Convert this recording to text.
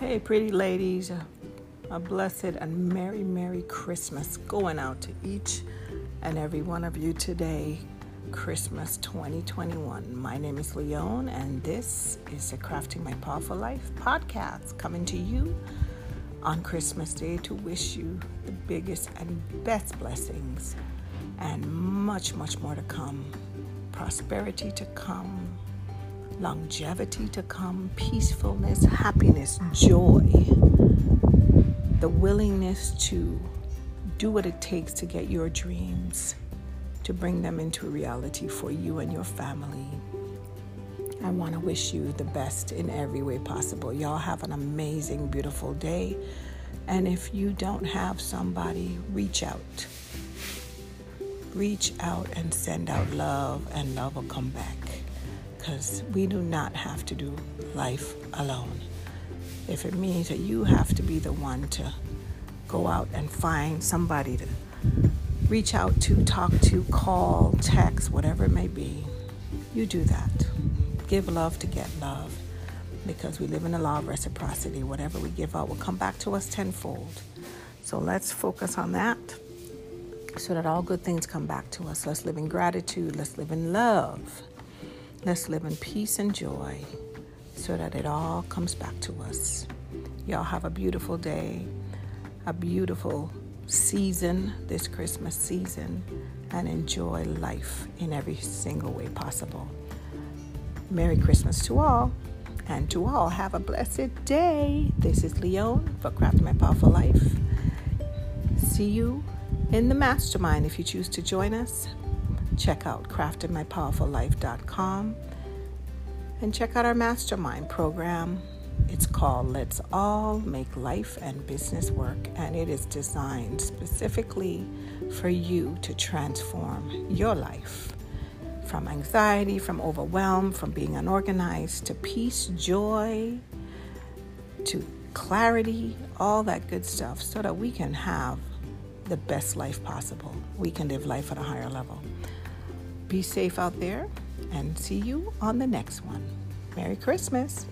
Hey, pretty ladies, a blessed and merry, merry Christmas going out to each and every one of you today. Christmas 2021. My name is Leon, and this is the Crafting My Powerful Life podcast coming to you on Christmas Day to wish you the biggest and best blessings and much, much more to come. Prosperity to come, longevity to come, peacefulness, happiness, joy, the willingness to do what it takes to get your dreams, to bring them into reality for you and your family. I want to wish you the best in every way possible. Y'all have an amazing, beautiful day. And if you don't have somebody, reach out. Reach out and send out love, and love will come back because we do not have to do life alone. If it means that you have to be the one to go out and find somebody to reach out to, talk to, call, text, whatever it may be, you do that. Give love to get love because we live in a law of reciprocity. Whatever we give out will come back to us tenfold. So let's focus on that so that all good things come back to us. Let's live in gratitude. Let's live in love. Let's live in peace and joy so that it all comes back to us. Y'all have a beautiful day, a beautiful season, this Christmas season, and enjoy life in every single way possible. Merry Christmas to all, and to all, have a blessed day. This is Leon for Crafting My Powerful Life. See you in the mastermind if you choose to join us check out craftingmypowerfullife.com and check out our mastermind program. It's called Let's All Make Life and Business Work, and it is designed specifically for you to transform your life from anxiety, from overwhelm, from being unorganized to peace, joy, to clarity, all that good stuff, so that we can have the best life possible. We can live life at a higher level. Be safe out there and see you on the next one. Merry Christmas.